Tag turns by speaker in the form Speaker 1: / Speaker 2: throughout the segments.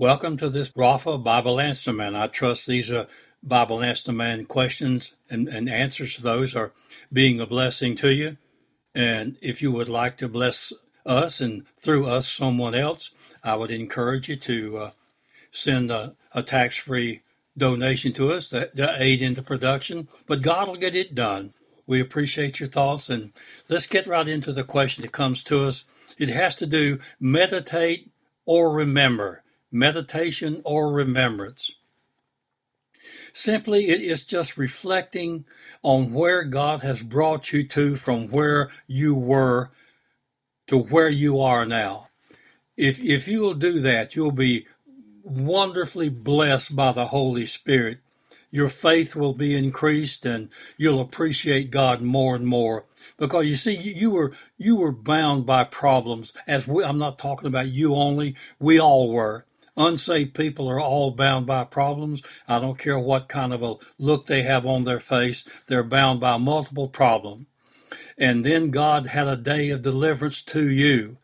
Speaker 1: Welcome to this Rapha Bible Answer Man. I trust these are Bible Answer Man questions and, and answers to those are being a blessing to you. And if you would like to bless us and through us someone else, I would encourage you to uh, send a, a tax free donation to us to, to aid in the production. But God will get it done. We appreciate your thoughts and let's get right into the question that comes to us. It has to do meditate or remember. Meditation or remembrance. Simply, it is just reflecting on where God has brought you to from where you were to where you are now. If, if you will do that, you'll be wonderfully blessed by the Holy Spirit. Your faith will be increased and you'll appreciate God more and more. Because you see, you were, you were bound by problems as we, I'm not talking about you only. We all were. Unsaved people are all bound by problems. I don't care what kind of a look they have on their face. They're bound by multiple problems. And then God had a day of deliverance to you.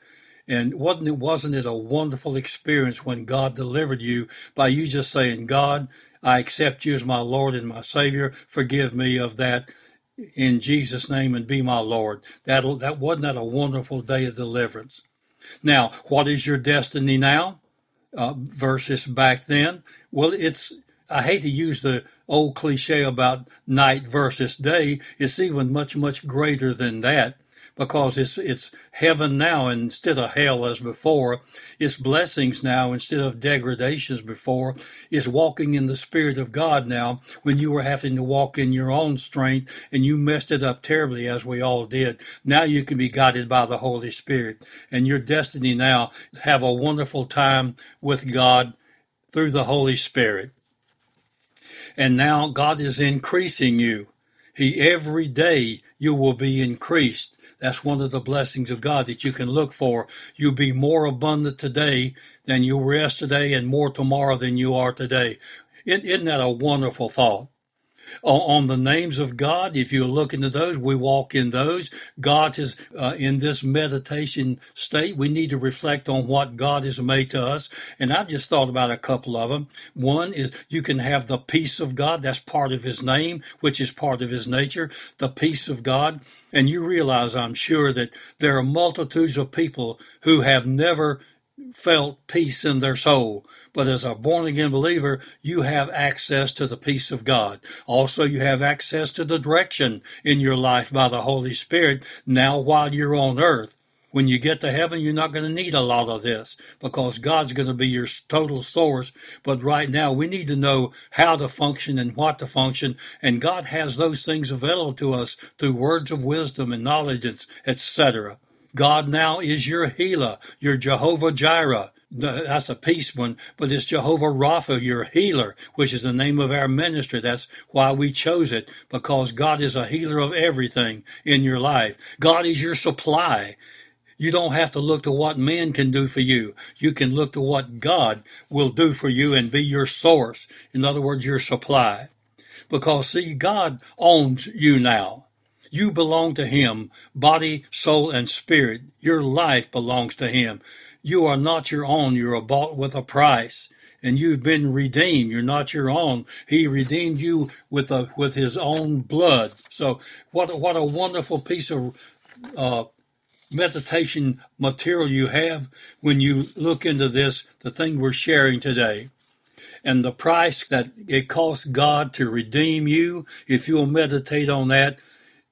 Speaker 1: And wasn't it, wasn't it a wonderful experience when God delivered you by you just saying, God, I accept you as my Lord and my Savior. Forgive me of that in Jesus' name and be my Lord. That, that wasn't that a wonderful day of deliverance. Now, what is your destiny now? Uh, versus back then. Well, it's I hate to use the old cliche about night versus day. It's even much much greater than that because it's it's heaven now instead of hell as before. It's blessings now instead of degradations before. It's walking in the spirit of God now when you were having to walk in your own strength and you messed it up terribly as we all did. Now you can be guided by the Holy Spirit and your destiny now have a wonderful time with God through the Holy Spirit. And now God is increasing you. He every day you will be increased. That's one of the blessings of God that you can look for. You'll be more abundant today than you were yesterday and more tomorrow than you are today. Isn't that a wonderful thought? On the names of God. If you look into those, we walk in those. God is uh, in this meditation state. We need to reflect on what God has made to us. And I've just thought about a couple of them. One is you can have the peace of God. That's part of his name, which is part of his nature, the peace of God. And you realize, I'm sure, that there are multitudes of people who have never felt peace in their soul. But as a born again believer, you have access to the peace of God. Also, you have access to the direction in your life by the Holy Spirit now while you're on earth. When you get to heaven, you're not going to need a lot of this because God's going to be your total source. But right now, we need to know how to function and what to function. And God has those things available to us through words of wisdom and knowledge, etc. God now is your healer, your Jehovah Jireh. That's a peace one, but it's Jehovah Rapha, your healer, which is the name of our ministry. That's why we chose it, because God is a healer of everything in your life. God is your supply. You don't have to look to what man can do for you. You can look to what God will do for you and be your source. In other words, your supply. Because see, God owns you now. You belong to Him, body, soul, and spirit. Your life belongs to Him. You are not your own. You are bought with a price. And you've been redeemed. You're not your own. He redeemed you with a, with his own blood. So what, what a wonderful piece of, uh, meditation material you have when you look into this, the thing we're sharing today. And the price that it costs God to redeem you, if you'll meditate on that,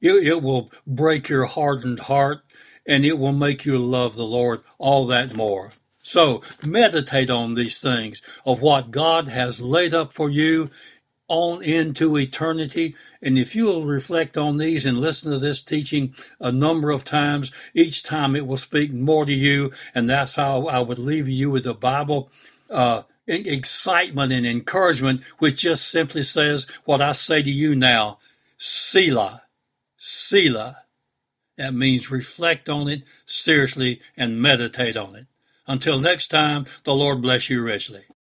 Speaker 1: it, it will break your hardened heart and it will make you love the Lord all that more. So meditate on these things of what God has laid up for you on into eternity. And if you will reflect on these and listen to this teaching a number of times, each time it will speak more to you. And that's how I would leave you with the Bible. Uh, excitement and encouragement, which just simply says what I say to you now, Selah. Selah. That means reflect on it seriously and meditate on it. Until next time, the Lord bless you richly.